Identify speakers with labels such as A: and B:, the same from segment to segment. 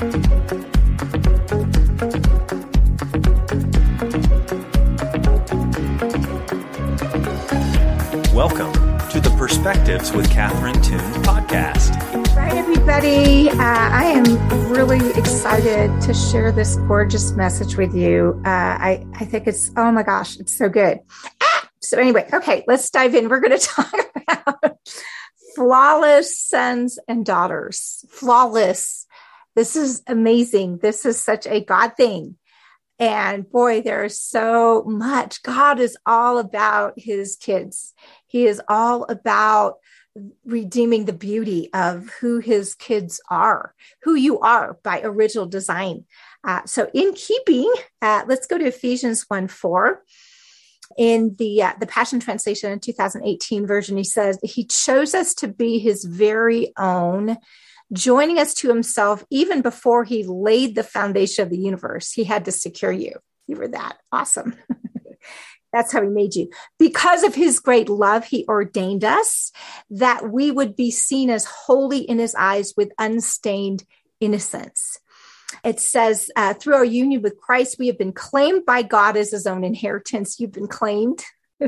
A: Welcome to the Perspectives with Catherine Toon podcast.
B: Right, everybody. Uh, I am really excited to share this gorgeous message with you. Uh, I, I think it's, oh my gosh, it's so good. Ah! So, anyway, okay, let's dive in. We're going to talk about flawless sons and daughters. Flawless. This is amazing. This is such a God thing. And boy, there's so much. God is all about his kids. He is all about redeeming the beauty of who his kids are, who you are by original design. Uh, so, in keeping, uh, let's go to Ephesians 1 4. In the uh, the Passion Translation in 2018 version, he says he chose us to be his very own joining us to himself even before he laid the foundation of the universe. He had to secure you. You were that awesome. That's how he made you. Because of his great love, he ordained us that we would be seen as holy in his eyes with unstained innocence. It says, uh, through our union with Christ, we have been claimed by God as his own inheritance. You've been claimed.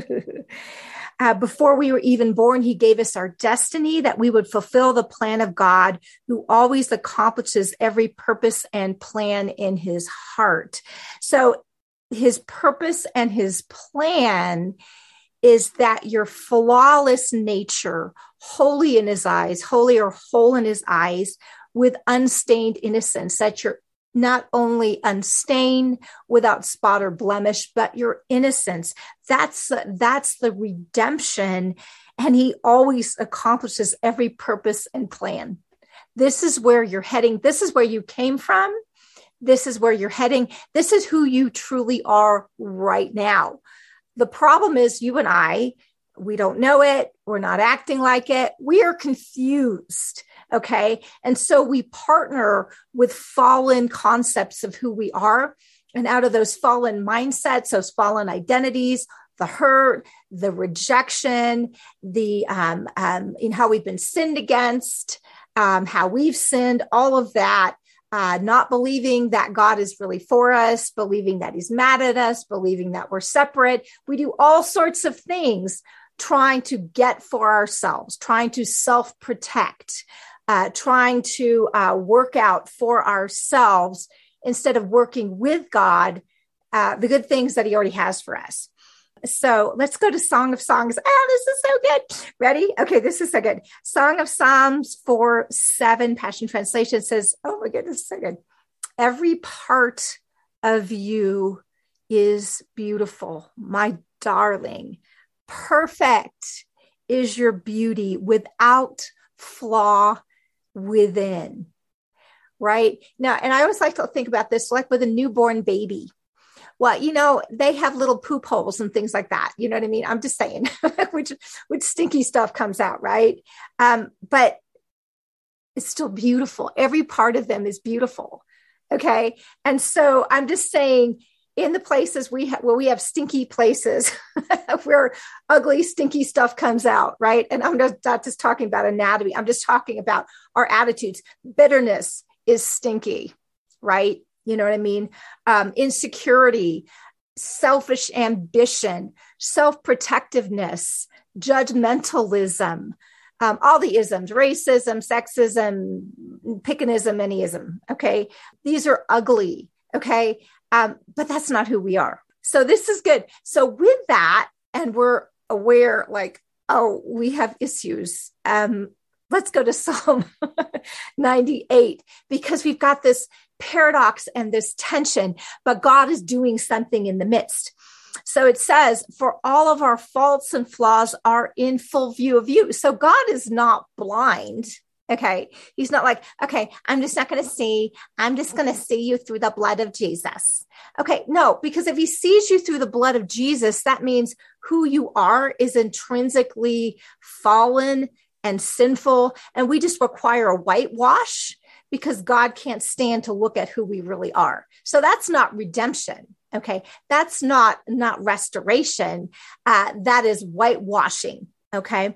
B: Uh, before we were even born, he gave us our destiny that we would fulfill the plan of God, who always accomplishes every purpose and plan in his heart. So, his purpose and his plan is that your flawless nature, holy in his eyes, holy or whole in his eyes, with unstained innocence, that you're not only unstained without spot or blemish but your innocence. That's that's the redemption and he always accomplishes every purpose and plan. This is where you're heading. This is where you came from. This is where you're heading. This is who you truly are right now. The problem is you and i we don't know it. We're not acting like it. We are confused Okay. And so we partner with fallen concepts of who we are. And out of those fallen mindsets, those fallen identities, the hurt, the rejection, the um, um, in how we've been sinned against, um, how we've sinned, all of that. Uh, not believing that God is really for us, believing that He's mad at us, believing that we're separate. We do all sorts of things trying to get for ourselves, trying to self protect uh, trying to uh, work out for ourselves instead of working with God uh, the good things that He already has for us. So let's go to Song of Songs. Oh, this is so good. Ready? Okay, this is so good. Song of Psalms 4 7, Passion Translation says, Oh my goodness, so good. Every part of you is beautiful, my darling. Perfect is your beauty without flaw within. Right now, and I always like to think about this like with a newborn baby. Well, you know, they have little poop holes and things like that. You know what I mean? I'm just saying, which which stinky stuff comes out, right? Um, but it's still beautiful. Every part of them is beautiful. Okay. And so I'm just saying, in the places we have where we have stinky places where ugly stinky stuff comes out right? And i'm not just talking about anatomy. I'm just talking about our attitudes. Bitterness is stinky right? You know what i mean? Um, insecurity selfish ambition self-protectiveness judgmentalism um, all the isms racism sexism pickinism any ism okay? These are ugly okay um, but that's not who we are. So this is good. So with that, and we're aware, like, oh, we have issues. Um, let's go to Psalm 98 because we've got this paradox and this tension, but God is doing something in the midst. So it says, for all of our faults and flaws are in full view of you. So God is not blind. Okay. He's not like, okay, I'm just not going to see. I'm just going to see you through the blood of Jesus. Okay. No, because if he sees you through the blood of Jesus, that means who you are is intrinsically fallen and sinful. And we just require a whitewash because God can't stand to look at who we really are. So that's not redemption. Okay. That's not, not restoration. Uh, that is whitewashing. Okay.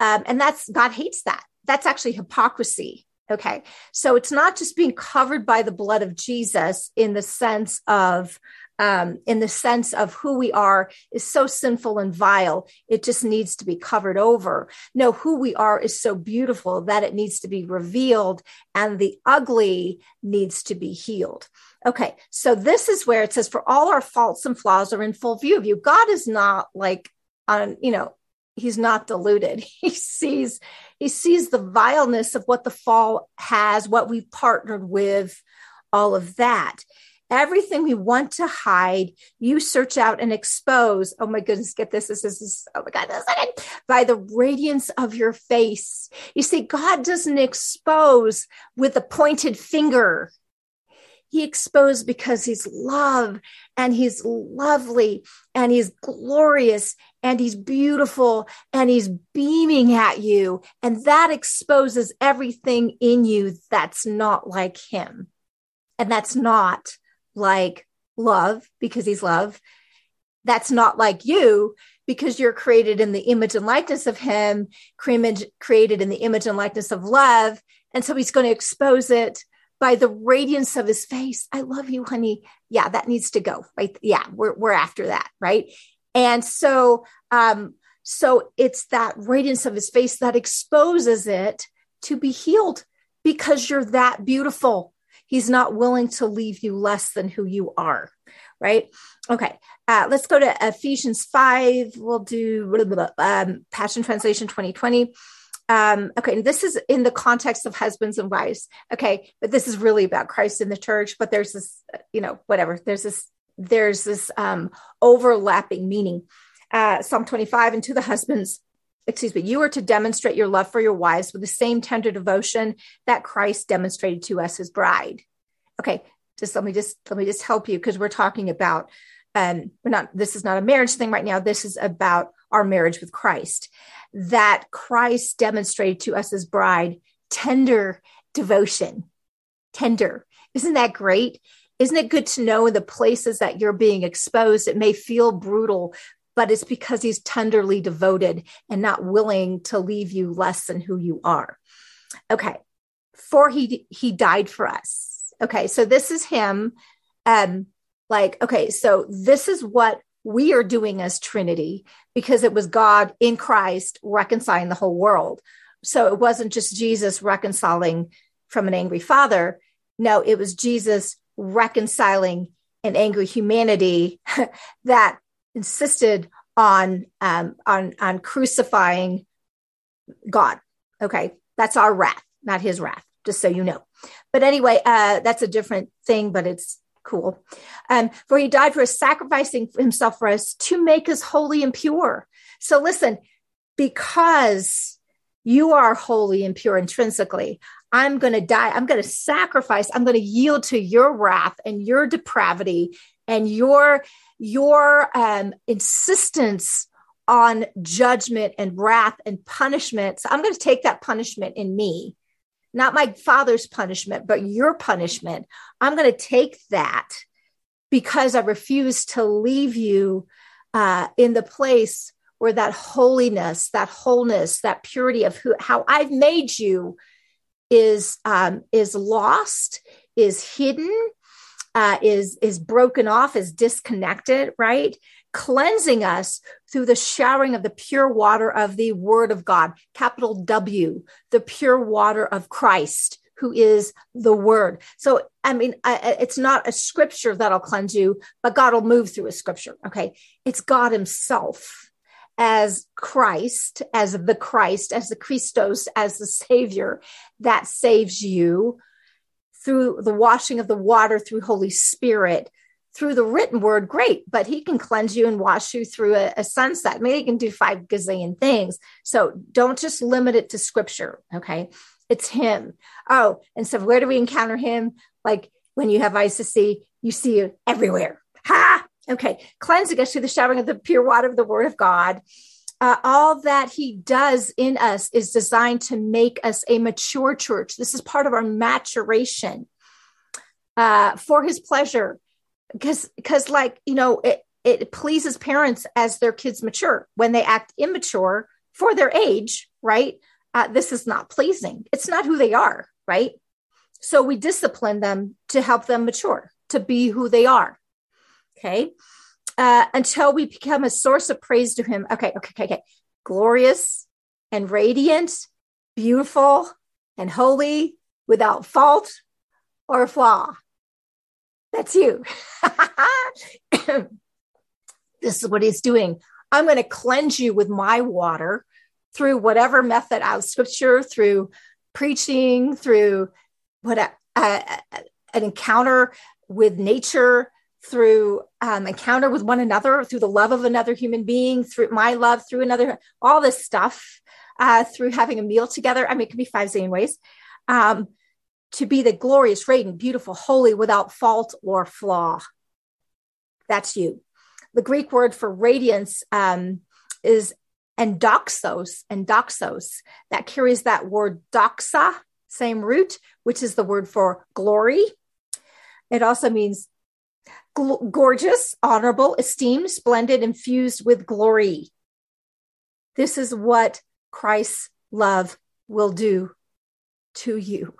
B: Um, and that's, God hates that that's actually hypocrisy. Okay. So it's not just being covered by the blood of Jesus in the sense of, um, in the sense of who we are is so sinful and vile. It just needs to be covered over. No, who we are is so beautiful that it needs to be revealed and the ugly needs to be healed. Okay. So this is where it says, for all our faults and flaws are in full view of you. God is not like on, you know, he's not deluded. He sees he sees the vileness of what the fall has, what we've partnered with, all of that. Everything we want to hide, you search out and expose. Oh my goodness, get this. This is, this, oh my God, this is by the radiance of your face. You see, God doesn't expose with a pointed finger he exposed because he's love and he's lovely and he's glorious and he's beautiful and he's beaming at you. And that exposes everything in you that's not like him. And that's not like love because he's love. That's not like you because you're created in the image and likeness of him, created in the image and likeness of love. And so he's going to expose it by the radiance of his face. I love you, honey. Yeah, that needs to go. Right. Yeah, we're we're after that, right? And so um, so it's that radiance of his face that exposes it to be healed because you're that beautiful. He's not willing to leave you less than who you are, right? Okay, uh, let's go to Ephesians 5. We'll do um, Passion Translation 2020 um, okay, this is in the context of husbands and wives. Okay, but this is really about Christ in the church. But there's this, you know, whatever. There's this, there's this um, overlapping meaning. Uh, Psalm 25, and to the husbands, excuse me, you are to demonstrate your love for your wives with the same tender devotion that Christ demonstrated to us, his bride. Okay, just let me just let me just help you because we're talking about um, we're not. This is not a marriage thing right now. This is about our marriage with Christ that Christ demonstrated to us as bride tender devotion. Tender. Isn't that great? Isn't it good to know in the places that you're being exposed, it may feel brutal, but it's because he's tenderly devoted and not willing to leave you less than who you are. Okay. For he he died for us. Okay, so this is him um like okay, so this is what we are doing as Trinity because it was God in Christ reconciling the whole world. So it wasn't just Jesus reconciling from an angry father. No, it was Jesus reconciling an angry humanity that insisted on um, on on crucifying God. Okay, that's our wrath, not His wrath. Just so you know. But anyway, uh, that's a different thing. But it's cool. Um, for he died for us, sacrificing himself for us to make us holy and pure. So listen, because you are holy and pure intrinsically, I'm going to die. I'm going to sacrifice. I'm going to yield to your wrath and your depravity and your your um, insistence on judgment and wrath and punishment. So I'm going to take that punishment in me not my father's punishment, but your punishment. I'm going to take that because I refuse to leave you uh, in the place where that holiness, that wholeness, that purity of who, how I've made you is um, is lost, is hidden, uh, is is broken off, is disconnected, right? cleansing us through the showering of the pure water of the Word of God, capital W, the pure water of Christ, who is the Word. So, I mean, I, it's not a scripture that'll cleanse you, but God will move through a scripture. Okay. It's God Himself as Christ, as the Christ, as the Christos, as the Savior that saves you through the washing of the water through Holy Spirit through the written word, great, but he can cleanse you and wash you through a, a sunset. Maybe he can do five gazillion things. So don't just limit it to scripture. Okay. It's him. Oh, and so where do we encounter him? Like when you have eyes to see, you see it everywhere. Ha! Okay. Cleansing us through the showering of the pure water of the word of God. Uh, all that he does in us is designed to make us a mature church. This is part of our maturation uh, for his pleasure because because like you know it it pleases parents as their kids mature when they act immature for their age right uh, this is not pleasing it's not who they are right? So we discipline them to help them mature, to be who they are. Okay. Uh, until we become a source of praise to him. Okay, okay, okay, okay. Glorious and radiant, beautiful and holy, without fault or flaw. That's you. this is what he's doing. I'm going to cleanse you with my water through whatever method out of scripture, through preaching, through what a, a, an encounter with nature, through um, encounter with one another, through the love of another human being, through my love, through another, all this stuff, uh, through having a meal together. I mean, it could be five zillion ways. Um, to be the glorious, radiant, beautiful, holy, without fault or flaw. That's you. The Greek word for radiance um, is endoxos, endoxos, that carries that word doxa, same root, which is the word for glory. It also means gl- gorgeous, honorable, esteemed, splendid, infused with glory. This is what Christ's love will do to you.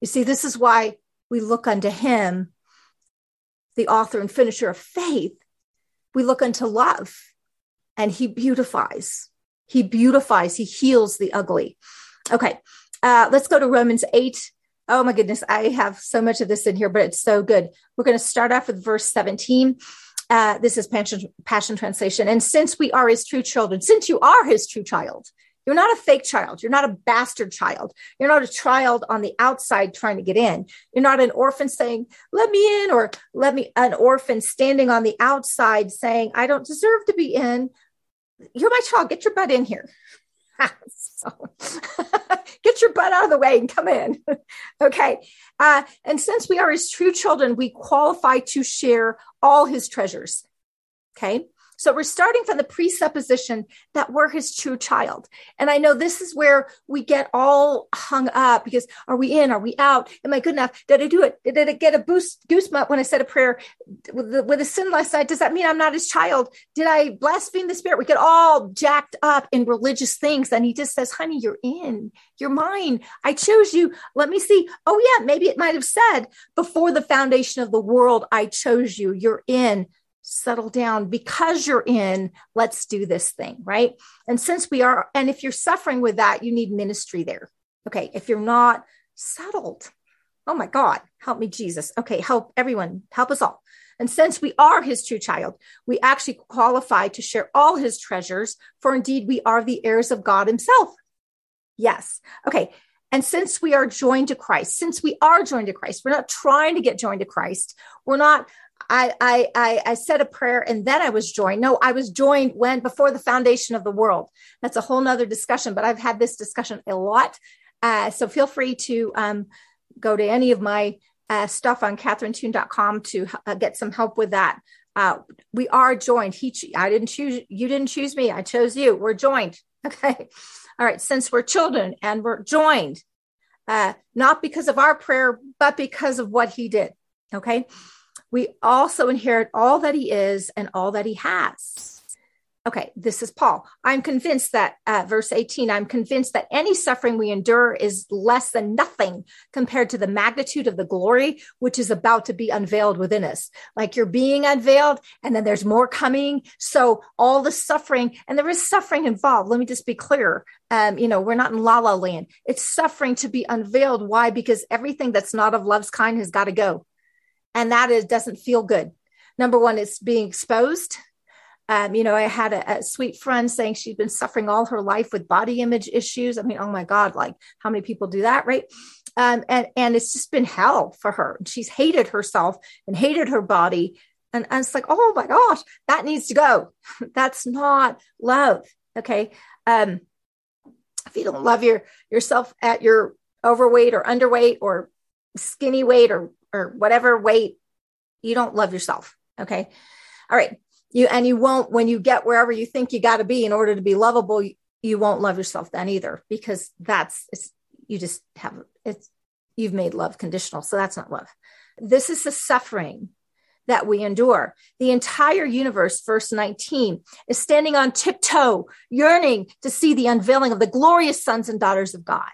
B: You see, this is why we look unto him, the author and finisher of faith. We look unto love, and he beautifies. He beautifies, he heals the ugly. Okay, uh, let's go to Romans 8. Oh my goodness, I have so much of this in here, but it's so good. We're going to start off with verse 17. Uh, this is Passion, Passion Translation. And since we are his true children, since you are his true child, you're not a fake child. You're not a bastard child. You're not a child on the outside trying to get in. You're not an orphan saying, let me in, or let me, an orphan standing on the outside saying, I don't deserve to be in. You're my child. Get your butt in here. So, get your butt out of the way and come in. okay. Uh, and since we are his true children, we qualify to share all his treasures. Okay. So we're starting from the presupposition that we're his true child. And I know this is where we get all hung up because are we in? Are we out? Am I good enough? Did I do it? Did it get a boost goosebump when I said a prayer with, with a sin last night? Does that mean I'm not his child? Did I blaspheme the spirit? We get all jacked up in religious things. And he just says, honey, you're in. You're mine. I chose you. Let me see. Oh, yeah, maybe it might have said before the foundation of the world, I chose you. You're in settle down because you're in let's do this thing right? And since we are and if you're suffering with that you need ministry there. Okay if you're not settled oh my god help me jesus. Okay help everyone help us all. And since we are his true child we actually qualify to share all his treasures for indeed we are the heirs of god himself. Yes okay. And since we are joined to Christ, since we are joined to Christ, we're not trying to get joined to Christ. We're not I, I, I, said a prayer and then I was joined. No, I was joined when before the foundation of the world. That's a whole nother discussion, but I've had this discussion a lot. Uh, so feel free to um, go to any of my uh, stuff on catherinetoon.com to uh, get some help with that. Uh, we are joined. He, I didn't choose, you didn't choose me. I chose you. We're joined. Okay. All right. Since we're children and we're joined, uh, not because of our prayer, but because of what he did. Okay we also inherit all that he is and all that he has. Okay, this is Paul. I'm convinced that, uh, verse 18, I'm convinced that any suffering we endure is less than nothing compared to the magnitude of the glory which is about to be unveiled within us. Like you're being unveiled, and then there's more coming. So all the suffering, and there is suffering involved. Let me just be clear. Um, you know, we're not in la la land. It's suffering to be unveiled. Why? Because everything that's not of love's kind has got to go and that is doesn't feel good. Number one, it's being exposed. Um, you know, I had a, a, sweet friend saying she'd been suffering all her life with body image issues. I mean, oh my God, like how many people do that, right? Um, and and it's just been hell for her. She's hated herself and hated her body, and, and it's like, oh my gosh, that needs to go. That's not love. Okay, um, if you don't love your yourself at your overweight or underweight or skinny weight or or whatever weight, you don't love yourself. Okay. All right. You and you won't when you get wherever you think you got to be in order to be lovable, you, you won't love yourself then either because that's it's you just have it's you've made love conditional. So that's not love. This is the suffering that we endure. The entire universe, verse 19, is standing on tiptoe, yearning to see the unveiling of the glorious sons and daughters of God.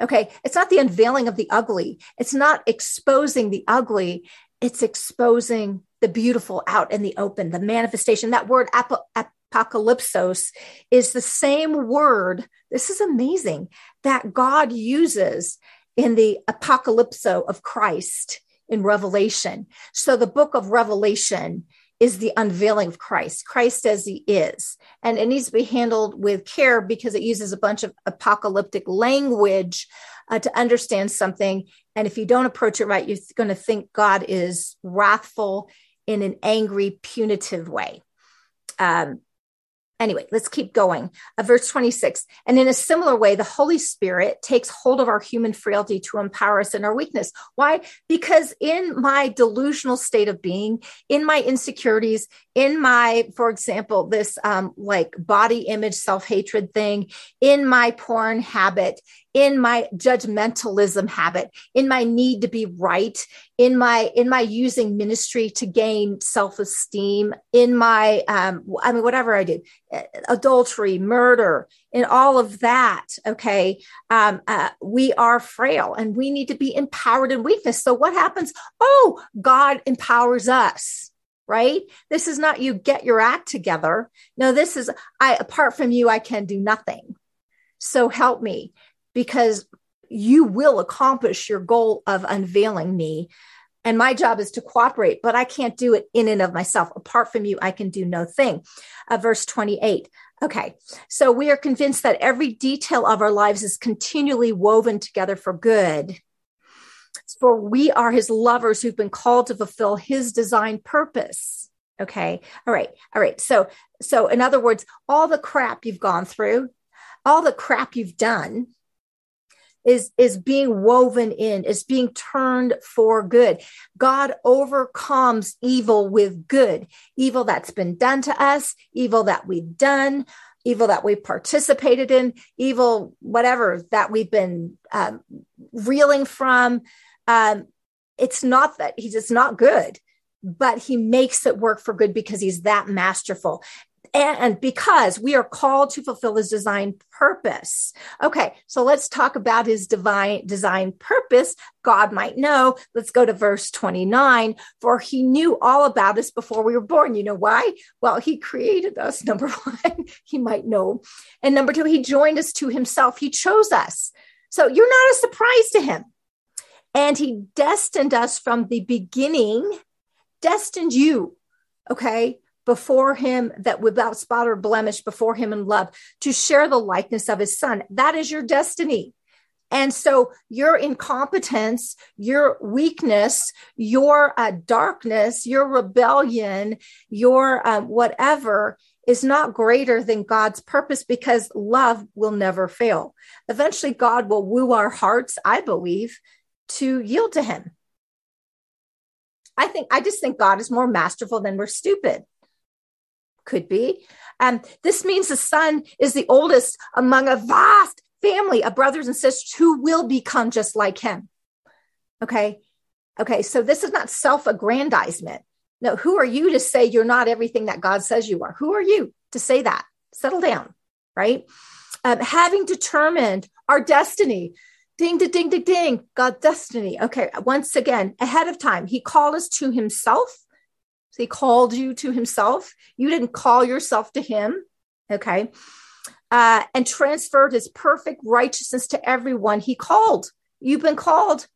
B: Okay. It's not the unveiling of the ugly. It's not exposing the ugly. It's exposing the beautiful out in the open, the manifestation. That word ap- apocalypsos is the same word. This is amazing that God uses in the apocalypso of Christ in Revelation. So the book of Revelation is the unveiling of Christ, Christ as he is. And it needs to be handled with care because it uses a bunch of apocalyptic language uh, to understand something. And if you don't approach it right, you're going to think God is wrathful in an angry, punitive way. Um, Anyway, let's keep going. Uh, verse 26. And in a similar way, the Holy Spirit takes hold of our human frailty to empower us in our weakness. Why? Because in my delusional state of being, in my insecurities, in my, for example, this um, like body image self hatred thing, in my porn habit, in my judgmentalism habit in my need to be right in my in my using ministry to gain self-esteem in my um i mean whatever i do uh, adultery murder in all of that okay? Um uh, we are frail and we need to be empowered in weakness. So what happens? Oh god empowers us right this is not you get your act together no this is i apart from you i can do nothing so help me because you will accomplish your goal of unveiling me. And my job is to cooperate, but I can't do it in and of myself. Apart from you, I can do no thing. Uh, verse 28. Okay, so we are convinced that every detail of our lives is continually woven together for good. For we are his lovers who've been called to fulfill his design purpose. Okay, all right, all right. So, so in other words, all the crap you've gone through, all the crap you've done, is is being woven in is being turned for good god overcomes evil with good evil that's been done to us evil that we've done evil that we've participated in evil whatever that we've been um, reeling from. Um, it's not that he's just not good but he makes it work for good because he's that masterful and because we are called to fulfill his design purpose. Okay, so let's talk about his divine design purpose. God might know. Let's go to verse 29. For he knew all about us before we were born. You know why? Well, he created us, number one, he might know. And number two, he joined us to himself. He chose us. So you're not a surprise to him. And he destined us from the beginning, destined you, okay, before him that without spot or blemish before him in love to share the likeness of his son. That is your destiny. And so your incompetence, your weakness, your uh, darkness, your rebellion, your um, whatever is not greater than God's purpose because love will never fail. Eventually, God will woo our hearts, I believe, to yield to Him. I think, I just think God is more masterful than we're stupid could be. Um, this means the son is the oldest among a vast family of brothers and sisters who will become just like him. Okay. Okay. So this is not self aggrandizement. No, who are you to say you're not everything that God says you are? Who are you to say that? Settle down, right? Um, having determined our destiny, ding, ding, ding, ding, ding, God's destiny. Okay, once again, ahead of time, He called us to Himself he called you to himself. You didn't call yourself to him. Okay. Uh, and transferred his perfect righteousness to everyone he called. You've been called.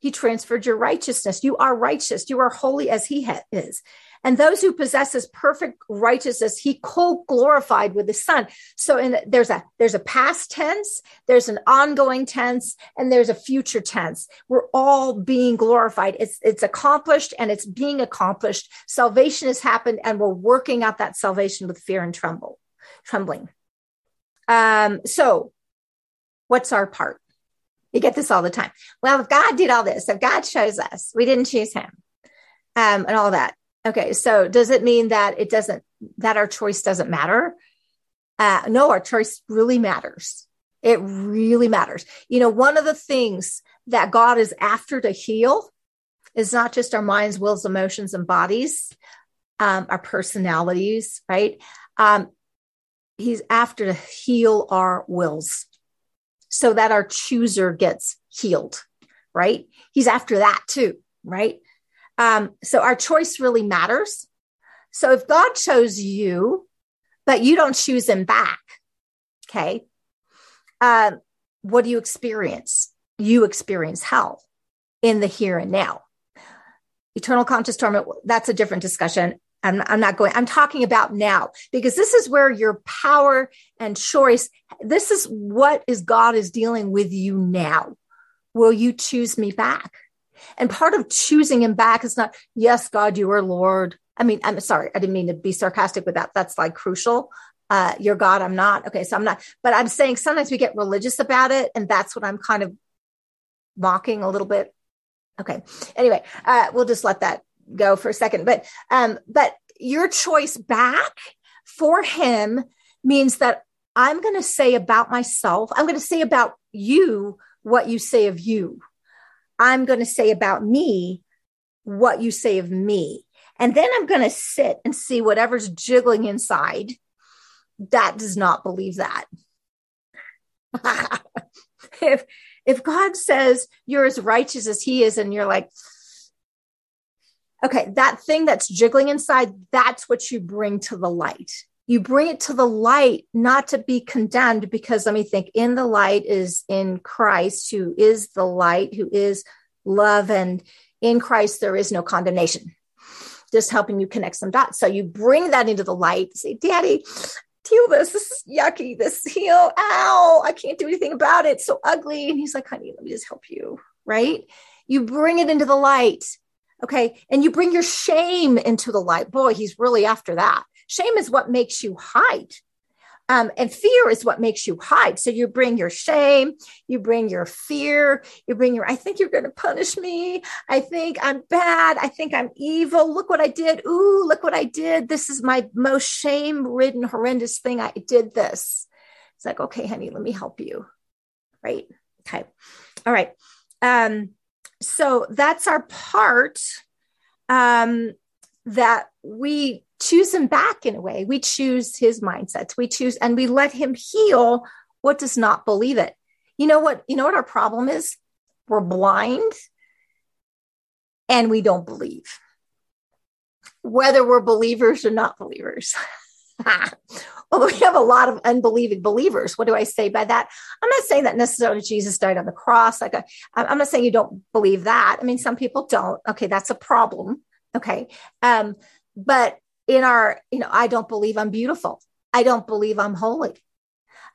B: He transferred your righteousness. You are righteous. You are holy as he ha- is and those who possess his perfect righteousness he co-glorified with the son. So in there's a there's a past tense there's an ongoing tense and there's a future tense. We're all being glorified. It's it's accomplished and it's being accomplished. Salvation has happened and we're working out that salvation with fear and tremble trembling. Um so what's our part? You get this all the time. Well if god did all this if god chose us we didn't choose him um, and all that Okay, so does it mean that it doesn't that our choice doesn't matter? Uh, no, our choice really matters. It really matters. You know, one of the things that God is after to heal is not just our minds, wills, emotions, and bodies, um, our personalities, right? Um, he's after to heal our wills. so that our chooser gets healed, right? He's after that too, right? Um, so our choice really matters. So if God chose you, but you don't choose him back, okay, uh, what do you experience? You experience hell in the here and now. Eternal conscious torment, that's a different discussion. I'm, I'm not going, I'm talking about now because this is where your power and choice, this is what is God is dealing with you now. Will you choose me back? And part of choosing him back is not, yes, God, you are Lord. I mean, I'm sorry, I didn't mean to be sarcastic with that. That's like crucial. Uh, you're God, I'm not. Okay, so I'm not, but I'm saying sometimes we get religious about it, and that's what I'm kind of mocking a little bit. Okay. Anyway, uh, we'll just let that go for a second. But um, but your choice back for him means that I'm going to say about myself, I'm going to say about you what you say of you. I'm going to say about me what you say of me. And then I'm going to sit and see whatever's jiggling inside that does not believe that. if if God says you're as righteous as he is and you're like okay, that thing that's jiggling inside, that's what you bring to the light. You bring it to the light, not to be condemned, because let me think in the light is in Christ, who is the light, who is love. And in Christ, there is no condemnation. Just helping you connect some dots. So you bring that into the light, say, Daddy, heal this. This is yucky. This heal. Ow. I can't do anything about it. It's so ugly. And he's like, honey, let me just help you. Right? You bring it into the light. Okay. And you bring your shame into the light. Boy, he's really after that. Shame is what makes you hide. Um, and fear is what makes you hide. So you bring your shame, you bring your fear, you bring your, I think you're going to punish me. I think I'm bad. I think I'm evil. Look what I did. Ooh, look what I did. This is my most shame ridden, horrendous thing. I did this. It's like, okay, honey, let me help you. Right. Okay. All right. Um, so that's our part um, that we choose him back in a way. We choose his mindsets. We choose and we let him heal what does not believe it. You know what? You know what our problem is? We're blind and we don't believe. Whether we're believers or not believers. well, we have a lot of unbelieving believers. What do I say by that? I'm not saying that necessarily Jesus died on the cross. Like i am not saying you don't believe that. I mean, some people don't. Okay, that's a problem. Okay, um, but in our, you know, I don't believe I'm beautiful. I don't believe I'm holy.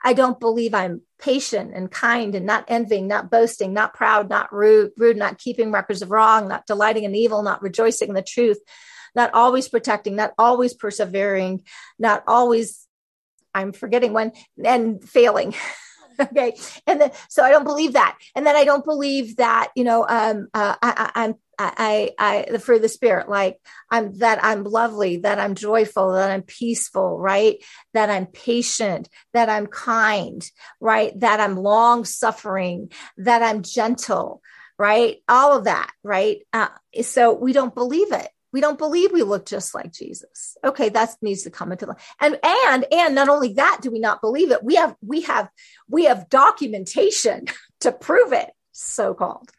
B: I don't believe I'm patient and kind and not envying, not boasting, not proud, not rude, rude, not keeping records of wrong, not delighting in evil, not rejoicing in the truth, not always protecting, not always persevering, not always, I'm forgetting one, and failing. okay. And then, so I don't believe that. And then I don't believe that, you know, um, uh, I, I'm I, I, the fruit of the spirit, like I'm that I'm lovely, that I'm joyful, that I'm peaceful, right? That I'm patient, that I'm kind, right? That I'm long suffering, that I'm gentle, right? All of that, right? Uh, so we don't believe it. We don't believe we look just like Jesus. Okay, that needs to come into the and and and not only that do we not believe it. We have we have we have documentation to prove it, so called.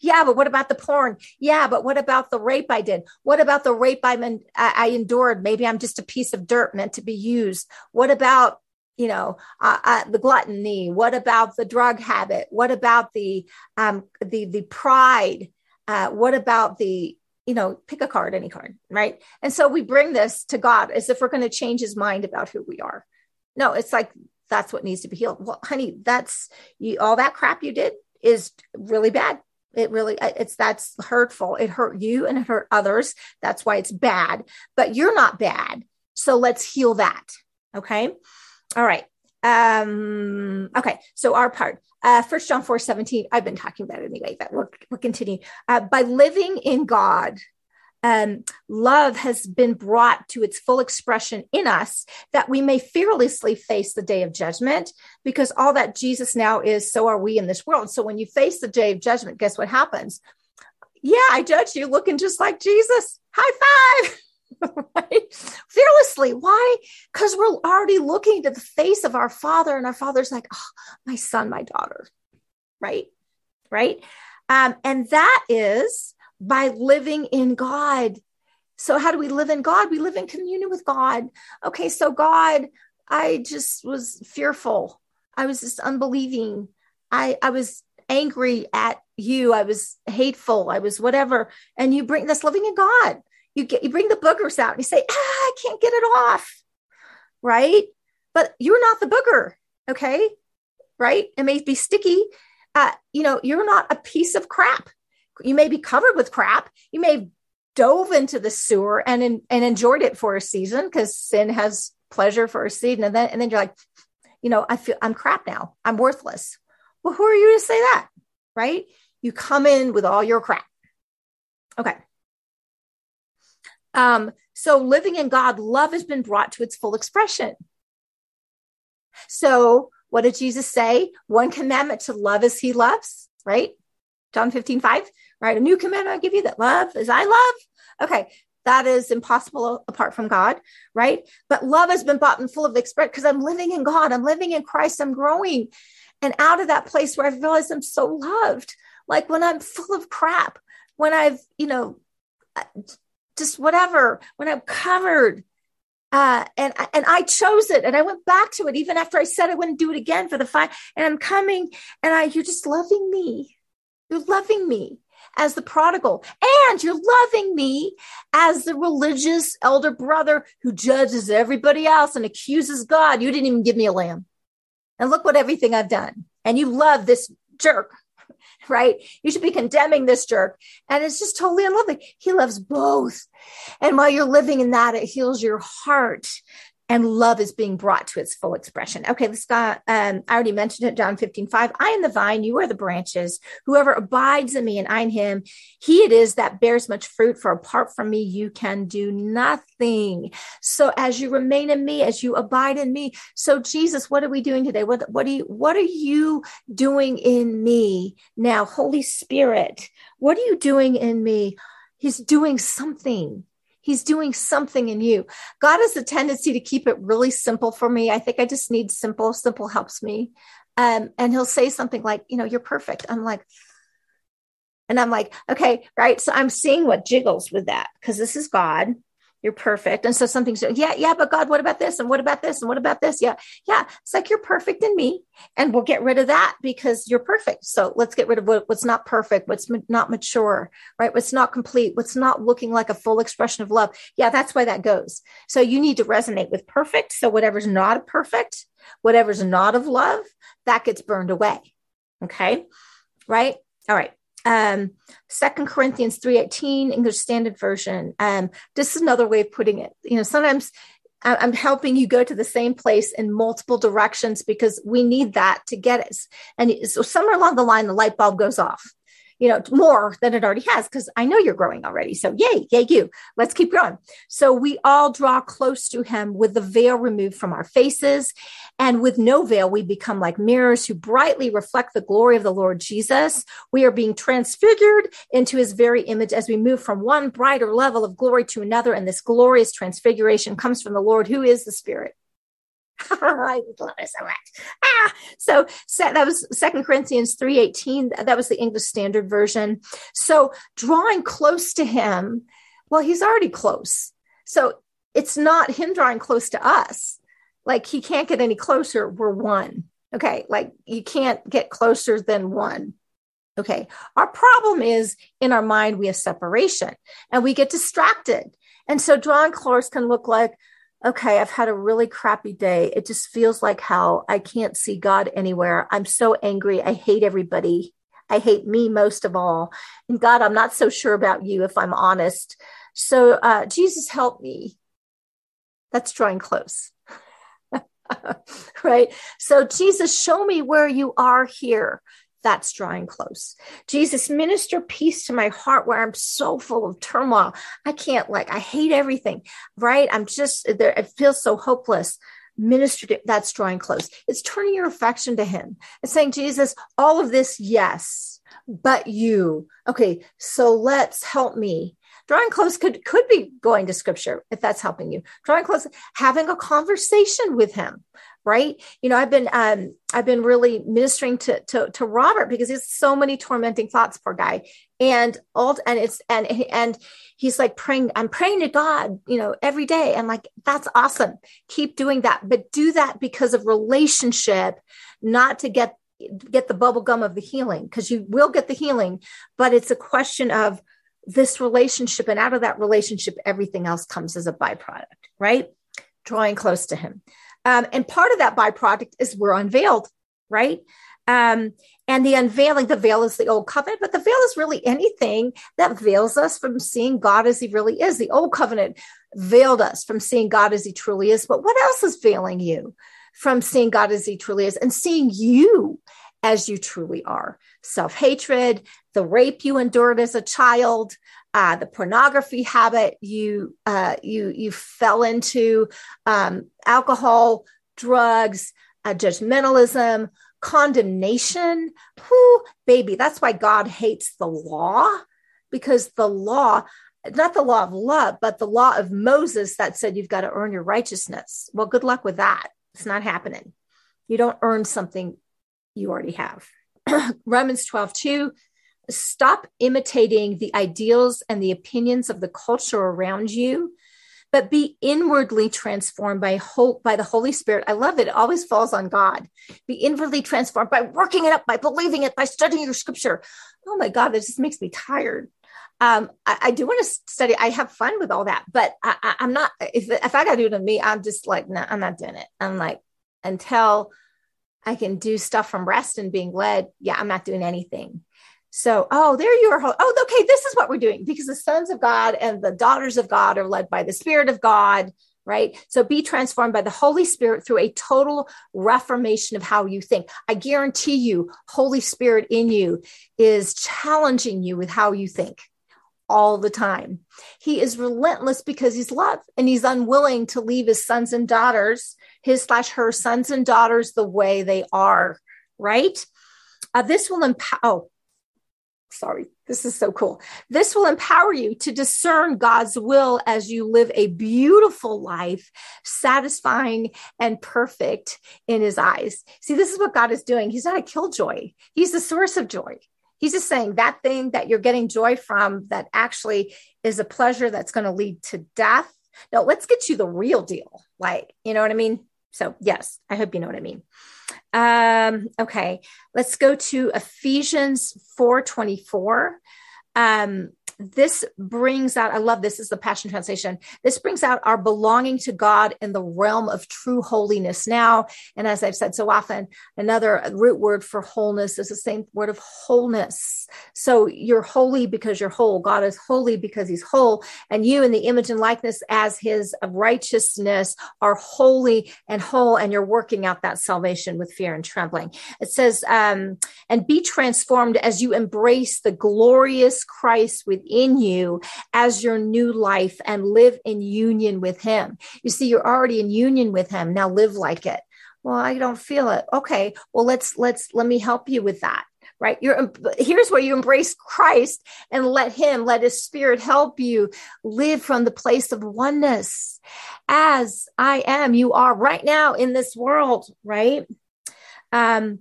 B: Yeah, but what about the porn? Yeah, but what about the rape I did? What about the rape I, I endured? Maybe I'm just a piece of dirt meant to be used. What about you know uh, uh, the gluttony? What about the drug habit? What about the um, the the pride? Uh, what about the you know pick a card, any card, right? And so we bring this to God as if we're going to change His mind about who we are. No, it's like that's what needs to be healed. Well, honey, that's you, all that crap you did is really bad. It really it's that's hurtful. It hurt you and it hurt others. That's why it's bad. But you're not bad. So let's heal that okay? All right um okay so our part uh first john 4 17 i've been talking about it anyway but we'll, we'll continue uh, by living in god um, love has been brought to its full expression in us that we may fearlessly face the day of judgment because all that Jesus now is, so are we in this world. So when you face the day of judgment, guess what happens? Yeah, I judge you looking just like Jesus. High five. right? Fearlessly. Why? Because we're already looking to the face of our Father, and our Father's like, oh, my son, my daughter, right? Right? Um, and that is by living in God. So, how do we live in God? We live in communion with God. Okay, so God, I just was fearful. I was just unbelieving. I, I was angry at you. I was hateful. I was whatever. And you bring this living in God. You get you bring the boogers out and you say, ah, I can't get it off. Right. But you're not the booger. Okay. Right. It may be sticky. Uh, you know, you're not a piece of crap. You may be covered with crap. You may dove into the sewer and in, and enjoyed it for a season because sin has pleasure for a season, and then and then you're like, you know, I feel I'm crap now. I'm worthless. Well, who are you to say that? Right? You come in with all your crap. Okay. Um, so living in God, love has been brought to its full expression. So what did Jesus say? One commandment to love as he loves, right? John 15, 5, right? A new commandment I give you that love as I love. Okay. That is impossible apart from God, right? But love has been bought and full of express because I'm living in God. I'm living in Christ. I'm growing. And out of that place where I realize I'm so loved, like when I'm full of crap, when I've, you know, just whatever, when I'm covered, uh, and and I chose it, and I went back to it even after I said I wouldn't do it again for the five. And I'm coming, and I you're just loving me, you're loving me as the prodigal, and you're loving me as the religious elder brother who judges everybody else and accuses God. You didn't even give me a lamb, and look what everything I've done. And you love this jerk right? You should be condemning this jerk. And it's just totally unloving. He loves both. And while you're living in that, it heals your heart and love is being brought to its full expression. Okay, let's go. Um, I already mentioned it, John 15, 5. I am the vine, you are the branches. Whoever abides in me and I in him, he it is that bears much fruit, for apart from me, you can do nothing. So as you remain in me, as you abide in me. So Jesus, what are we doing today? What, what are you, what are you doing in me now? Holy Spirit, what are you doing in me? He's doing something He's doing something in you. God has a tendency to keep it really simple for me. I think I just need simple. Simple helps me. Um, and he'll say something like, you know, you're perfect. I'm like, and I'm like, okay, right. So I'm seeing what jiggles with that because this is God you're perfect. And so something's, yeah, yeah, but God, what about this? And what about this? And what about this? Yeah, yeah. It's like you're perfect in me. And we'll get rid of that because you're perfect. So let's get rid of what, what's not perfect, what's not mature, right? What's not complete, what's not looking like a full expression of love. Yeah, that's why that goes. So you need to resonate with perfect. So whatever's not perfect, whatever's not of love, that gets burned away. Okay. Right. All right um second corinthians 3.18 english standard version. Um this is another way of putting it. You know sometimes i'm helping you go to the same place in multiple directions because we need that to get us. And so somewhere along the line the light bulb goes off you know, more than it already has because I know you're growing already. So yay, yay, you. Let's keep growing. So we all draw close to him with the veil removed from our faces. And with no veil, we become like mirrors who brightly reflect the glory of the Lord Jesus. We are being transfigured into his very image as we move from one brighter level of glory to another. And this glorious transfiguration comes from the Lord, who is the Spirit. I love it so much. Ah, so, so that was Second Corinthians three eighteen. That was the English Standard Version. So drawing close to Him, well, He's already close. So it's not Him drawing close to us. Like He can't get any closer. We're one. Okay, like you can't get closer than one. Okay, our problem is in our mind we have separation and we get distracted. And so drawing close can look like, okay, I've had a really crappy day. It just feels like hell. I can't see God anywhere. I'm so angry. I hate everybody. I hate me most of all. And God, I'm not so sure about you if I'm honest. So, uh, Jesus, help me. That's drawing close. right? So, Jesus, show me where you are here that's drawing close. Jesus, minister peace to my heart where I'm so full of turmoil. I can't like, I hate everything, right? I'm just there. It feels so hopeless. Minister, to, that's drawing close. It's turning your affection to him. It's saying, Jesus, all of this, yes, but you. Okay, so let's help me. Drawing close could could be going to scripture if that's helping you. Drawing close, having a conversation with him, right? You know, I've been um I've been really ministering to to, to Robert because he has so many tormenting thoughts, poor guy. And all and it's and and he's like praying, I'm praying to God, you know, every day. And like, that's awesome. Keep doing that, but do that because of relationship, not to get get the bubble gum of the healing because you will get the healing but it's a question of this relationship and out of that relationship everything else comes as a byproduct right drawing close to him um, and part of that byproduct is we're unveiled right um, and the unveiling the veil is the old covenant but the veil is really anything that veils us from seeing god as he really is the old covenant veiled us from seeing god as he truly is but what else is veiling you from seeing God as he truly is and seeing you as you truly are. Self hatred, the rape you endured as a child, uh, the pornography habit you uh, you you fell into, um, alcohol, drugs, uh, judgmentalism, condemnation. Whoo, baby, that's why God hates the law because the law not the law of love, but the law of Moses that said you've got to earn your righteousness. Well, good luck with that. It's not happening. You don't earn something you already have. Romans 12, 2. Stop imitating the ideals and the opinions of the culture around you, but be inwardly transformed by hope by the Holy Spirit. I love it. It always falls on God. Be inwardly transformed by working it up, by believing it, by studying your scripture. Oh my God, this just makes me tired. Um, I, I, do want to study. I have fun with all that, but I, am not. If if I got to do it to me, I'm just like, no, I'm not doing it. I'm like, until I can do stuff from rest and being led. Yeah, I'm not doing anything. So, oh, there you are. Oh, okay, this is what we're doing because the sons of God and the daughters of God are led by the Spirit of God, right? So be transformed by the Holy Spirit through a total reformation of how you think. I guarantee you, Holy Spirit in you is challenging you with how you think all the time. He is relentless because he's love and he's unwilling to leave his sons and daughters, his slash her sons and daughters, the way they are, right? Uh, this will empower. Oh, sorry, this is so cool. This will empower you to discern God's will as you live a beautiful life, satisfying and perfect in his eyes. See, this is what God is doing. He's not a killjoy, he's the source of joy. He's just saying that thing that you're getting joy from that actually is a pleasure that's going to lead to death. No, let's get you the real deal. Like, you know what I mean? So, yes, I hope you know what I mean. Um, okay, let's go to Ephesians 4 24. Um, this brings out, I love this, this is the Passion Translation. This brings out our belonging to God in the realm of true holiness now. And as I've said so often, another root word for wholeness is the same word of wholeness. So you're holy because you're whole. God is holy because he's whole. And you, in the image and likeness as his of righteousness, are holy and whole. And you're working out that salvation with fear and trembling. It says, um, and be transformed as you embrace the glorious Christ within in you as your new life and live in union with Him. You see, you're already in union with Him. Now live like it. Well, I don't feel it. Okay. Well, let's, let's, let me help you with that right you're here's where you embrace christ and let him let his spirit help you live from the place of oneness as i am you are right now in this world right um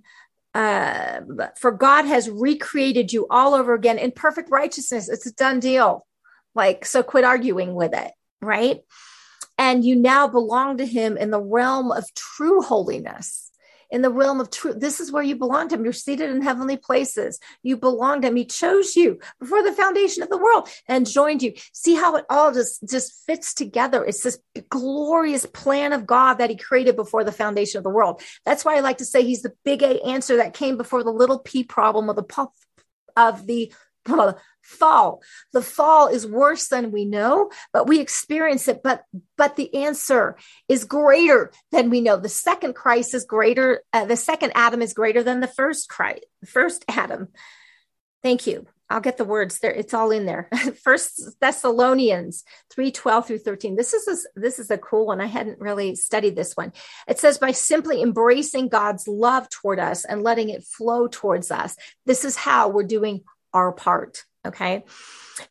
B: uh, for God has recreated you all over again in perfect righteousness. It's a done deal. Like, so quit arguing with it, right? And you now belong to Him in the realm of true holiness in the realm of truth. This is where you belong to him. You're seated in heavenly places. You belong to him. He chose you before the foundation of the world and joined you. See how it all just, just fits together. It's this glorious plan of God that he created before the foundation of the world. That's why I like to say he's the big A answer that came before the little p problem of the puff of the fall the fall is worse than we know but we experience it but but the answer is greater than we know the second christ is greater uh, the second adam is greater than the first christ first adam thank you I'll get the words there. It's all in there. First Thessalonians 3 12 through 13. This is a, this is a cool one. I hadn't really studied this one. It says, by simply embracing God's love toward us and letting it flow towards us, this is how we're doing our part. Okay.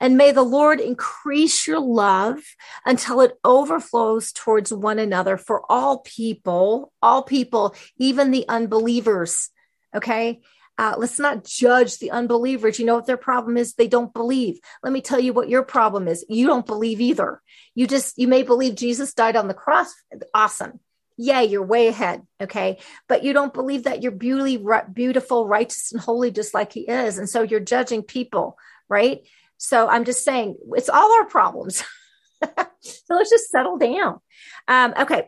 B: And may the Lord increase your love until it overflows towards one another for all people, all people, even the unbelievers. Okay. Uh, let's not judge the unbelievers. You know what their problem is? They don't believe. Let me tell you what your problem is. You don't believe either. You just, you may believe Jesus died on the cross. Awesome. Yay, you're way ahead. Okay. But you don't believe that you're beauty, beautiful, righteous, and holy just like he is. And so you're judging people, right? So I'm just saying it's all our problems. so let's just settle down. Um, okay.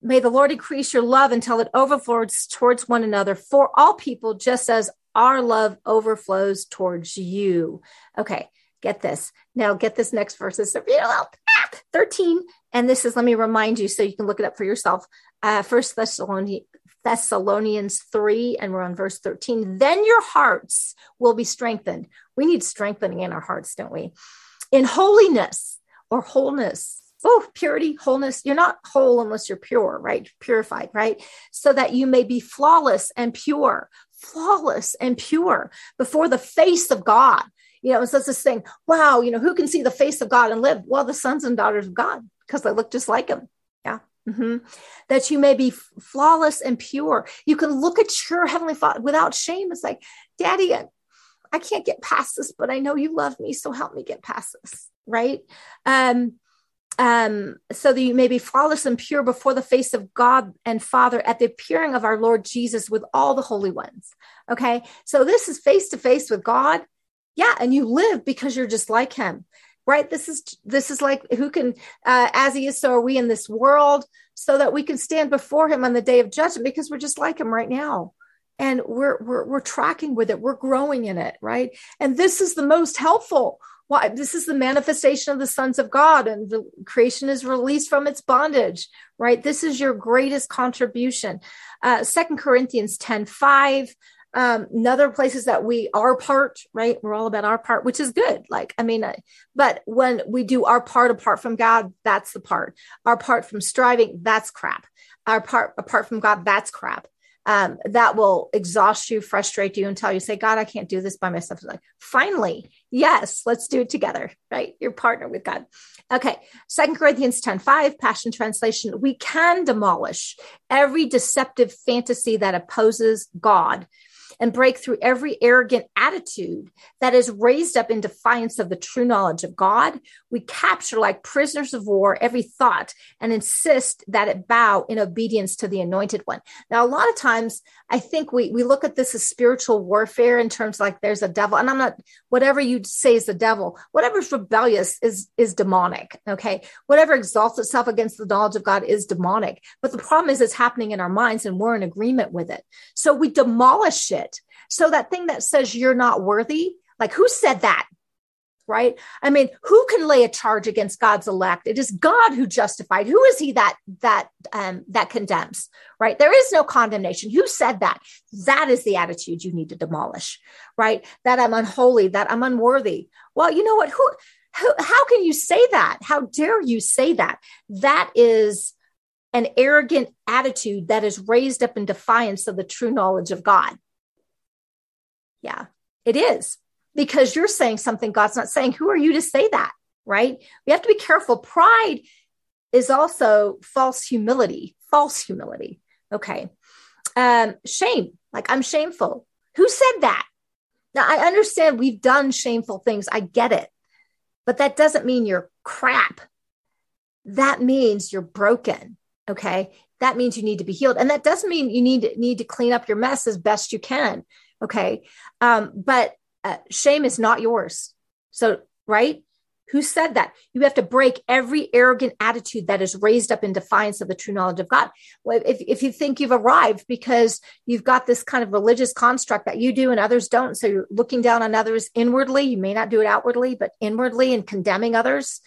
B: May the Lord increase your love until it overflows towards one another for all people, just as our love overflows towards you. Okay, get this. Now, get this next verse. It's 13. And this is, let me remind you so you can look it up for yourself. Uh, First Thessalonians, Thessalonians 3, and we're on verse 13. Then your hearts will be strengthened. We need strengthening in our hearts, don't we? In holiness or wholeness oh, purity, wholeness. You're not whole unless you're pure, right? Purified, right? So that you may be flawless and pure, flawless and pure before the face of God. You know, it's just this thing, wow, you know, who can see the face of God and live? Well, the sons and daughters of God, because they look just like him. Mm-hmm. That you may be flawless and pure. You can look at your heavenly father without shame. It's like, Daddy, I can't get past this, but I know you love me, so help me get past this. Right. Um, um, so that you may be flawless and pure before the face of God and Father at the appearing of our Lord Jesus with all the holy ones. Okay. So this is face to face with God. Yeah. And you live because you're just like him. Right. This is this is like who can uh as he is, so are we in this world, so that we can stand before him on the day of judgment because we're just like him right now and we're, we're we're tracking with it we're growing in it right and this is the most helpful why this is the manifestation of the sons of God and the creation is released from its bondage, right? This is your greatest contribution. Uh, Second Corinthians 10 5. Um, another places that we our part, right? We're all about our part, which is good. Like, I mean, uh, but when we do our part apart from God, that's the part. Our part from striving, that's crap. Our part apart from God, that's crap um, that will exhaust you, frustrate you until you say, God, I can't do this by myself. It's like, finally, yes, let's do it together, right? Your partner with God. Okay. Second Corinthians 10 5, Passion Translation. We can demolish every deceptive fantasy that opposes God and break through every arrogant attitude that is raised up in defiance of the true knowledge of God. We capture, like prisoners of war, every thought and insist that it bow in obedience to the anointed one. Now, a lot of times, I think we, we look at this as spiritual warfare in terms like there's a devil, and I'm not, whatever you say is the devil, whatever's rebellious is, is demonic. Okay. Whatever exalts itself against the knowledge of God is demonic. But the problem is it's happening in our minds and we're in agreement with it. So we demolish it so that thing that says you're not worthy, like who said that? Right? I mean, who can lay a charge against God's elect? It is God who justified. Who is he that that um, that condemns? Right? There is no condemnation. Who said that? That is the attitude you need to demolish. Right? That I'm unholy. That I'm unworthy. Well, you know what? Who? How, how can you say that? How dare you say that? That is an arrogant attitude that is raised up in defiance of the true knowledge of God. Yeah, it is because you're saying something God's not saying. Who are you to say that? Right? We have to be careful. Pride is also false humility, false humility. Okay. Um, shame, like I'm shameful. Who said that? Now, I understand we've done shameful things. I get it. But that doesn't mean you're crap. That means you're broken. Okay. That means you need to be healed. And that doesn't mean you need need to clean up your mess as best you can. Okay. Um, but uh, shame is not yours. So, right? Who said that? You have to break every arrogant attitude that is raised up in defiance of the true knowledge of God. If, if you think you've arrived because you've got this kind of religious construct that you do and others don't, so you're looking down on others inwardly, you may not do it outwardly, but inwardly and condemning others.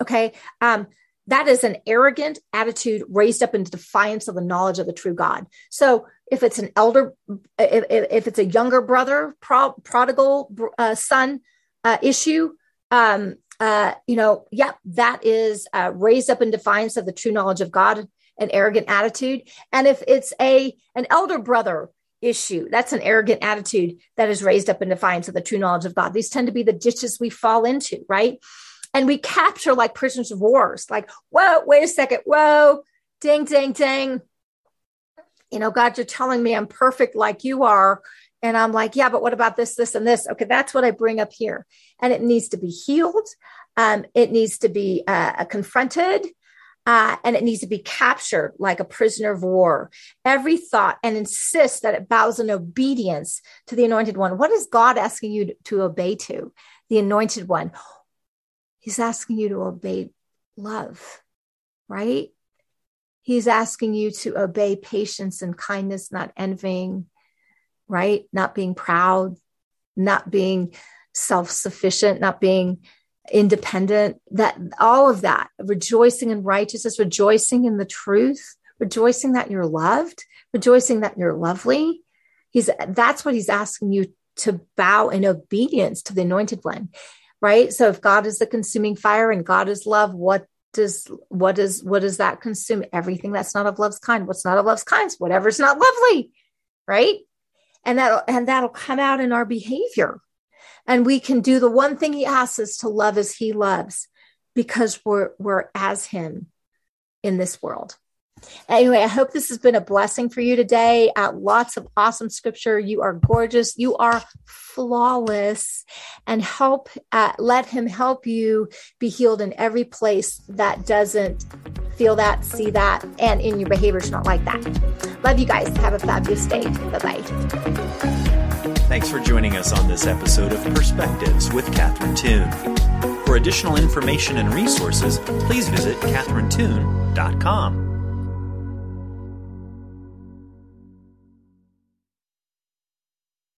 B: Okay. Um, that is an arrogant attitude raised up into defiance of the knowledge of the true God. So if it's an elder, if, if it's a younger brother, pro, prodigal uh, son, uh, issue, um, uh, you know, yep, that is uh, raised up in defiance of the true knowledge of God, an arrogant attitude. And if it's a an elder brother issue, that's an arrogant attitude that is raised up in defiance of the true knowledge of God. These tend to be the ditches we fall into, right? And we capture like prisoners of wars, like, whoa, wait a second, whoa, ding, ding, ding. You know, God, you're telling me I'm perfect like you are. And I'm like, yeah, but what about this, this, and this? Okay, that's what I bring up here. And it needs to be healed. Um, it needs to be uh, confronted. Uh, and it needs to be captured like a prisoner of war. Every thought and insist that it bows in obedience to the anointed one. What is God asking you to, to obey to? The anointed one. He's asking you to obey love, right? He's asking you to obey patience and kindness, not envying, right? Not being proud, not being self sufficient, not being independent, that all of that, rejoicing in righteousness, rejoicing in the truth, rejoicing that you're loved, rejoicing that you're lovely. He's that's what he's asking you to bow in obedience to the anointed one. Right. So if God is the consuming fire and God is love, what does what does what does that consume? Everything that's not of love's kind. What's not of love's kind? Whatever's not lovely. Right and that and that'll come out in our behavior and we can do the one thing he asks us to love as he loves because we're we're as him in this world anyway i hope this has been a blessing for you today. Uh, lots of awesome scripture. You are gorgeous. You are flawless. And help uh, let him help you be healed in every place that doesn't feel that see that and in your behaviors not like that. Love you guys. Have a fabulous day. Bye bye
A: thanks for joining us on this episode of perspectives with catherine toon. For additional information and resources please visit catherinetoon.com